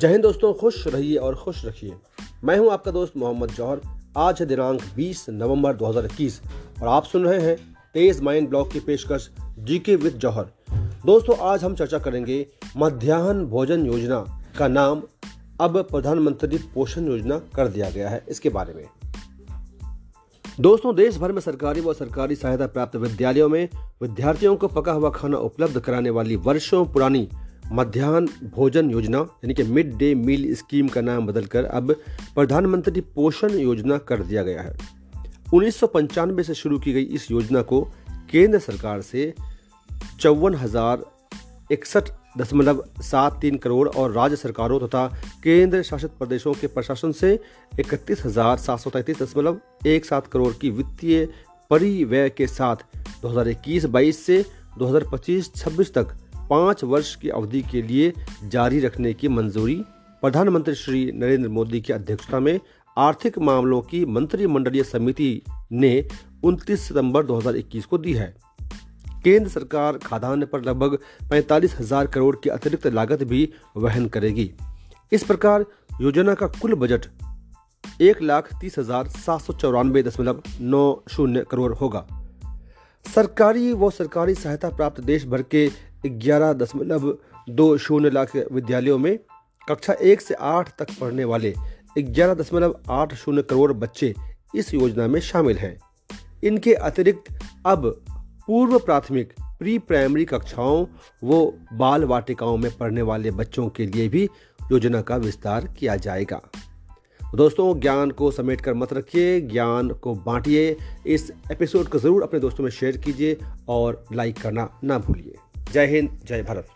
जय हिंद दोस्तों, खुश रहिए और खुश रखिए। मैं हूँ आपका दोस्त मोहम्मद जौहर। आज है दिनांक 20 नवंबर 2021 और आप सुन रहे हैं तेज माइंड ब्लॉग की पेशकश जीके विद जौहर। दोस्तों, आज हम चर्चा करेंगे मध्याह्न भोजन योजना का नाम अब प्रधानमंत्री पोषण योजना कर दिया गया है, इसके बारे में। दोस्तों देश भर में सरकारी व सरकारी सहायता प्राप्त विद्यालयों में विद्यार्थियों को पका हुआ खाना उपलब्ध कराने वाली वर्षों पुरानी मध्याह्न भोजन योजना, यानी कि मिड डे मील स्कीम का नाम बदलकर अब प्रधानमंत्री पोषण योजना कर दिया गया है। उन्नीस सौ पंचानवे से शुरू की गई इस योजना को केंद्र सरकार से चौवन हज़ार इकसठ दशमलव सात तीन करोड़ और राज्य सरकारों तथा केंद्र शासित प्रदेशों के प्रशासन से इकतीस हज़ार सात सौ तैंतीस दशमलव एक सात करोड़ की वित्तीय परिव्यय के साथ 2021-22 से 2025-26 तक पाँच वर्ष की अवधि के लिए जारी रखने की मंजूरी प्रधानमंत्री श्री नरेंद्र मोदी की अध्यक्षता में आर्थिक मामलों की मंत्रिमंडलीय समिति ने 29 सितंबर 2021 को दी है। केंद्र सरकार खाद्यान्न पर लगभग पैंतालीस हज़ार करोड़ की अतिरिक्त लागत भी वहन करेगी। इस प्रकार योजना का कुल बजट एक लाख तीस हज़ार सात सौ चौरानवे दशमलव नौ शून्य करोड़ होगा। सरकारी व सरकारी सहायता प्राप्त देश भर के ग्यारह दशमलव दो शून्य लाख विद्यालयों में कक्षा एक से आठ तक पढ़ने वाले ग्यारह दशमलव आठ शून्य करोड़ बच्चे इस योजना में शामिल हैं। इनके अतिरिक्त अब पूर्व प्राथमिक प्री प्राइमरी कक्षाओं व बाल वाटिकाओं में पढ़ने वाले बच्चों के लिए भी योजना का विस्तार किया जाएगा। दोस्तों, ज्ञान को समेट कर मत रखिए, ज्ञान को बांटिए। इस एपिसोड को ज़रूर अपने दोस्तों में शेयर कीजिए और लाइक करना ना भूलिए। जय हिंद, जय भारत।